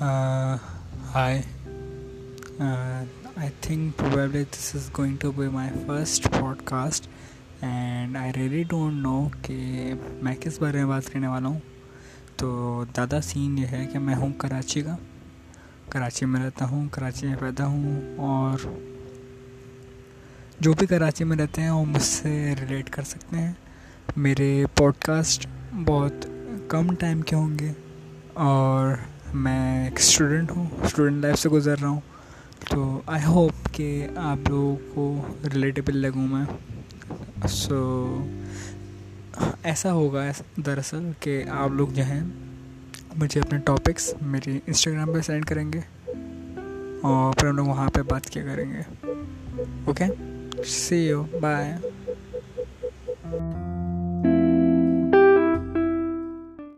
Hi I think probably this is going to be my first podcast and I really don't know کہ میں کس بارے میں بات کرنے والا ہوں تو دادا سین یہ ہے کہ میں ہوں کراچی کا کراچی میں رہتا ہوں کراچی میں پیدا ہوں اور جو بھی کراچی میں رہتے ہیں وہ مجھ سے ریلیٹ کر سکتے ہیں میرے پوڈ کاسٹ بہت کم ٹائم کے ہوں گے اور میں ایک اسٹوڈنٹ ہوں اسٹوڈنٹ لائف سے گزر رہا ہوں۔ تو آئی ہوپ کہ آپ لوگوں کو ریلیٹیبل لگوں میں۔ سو ایسا ہوگا دراصل کہ آپ لوگ جو ہیں، مجھے اپنے ٹاپکس میری انسٹاگرام پہ سینڈ کریں گے اور پھر ہم لوگ وہاں پہ بات کیا کریں گے۔ Okay C you bye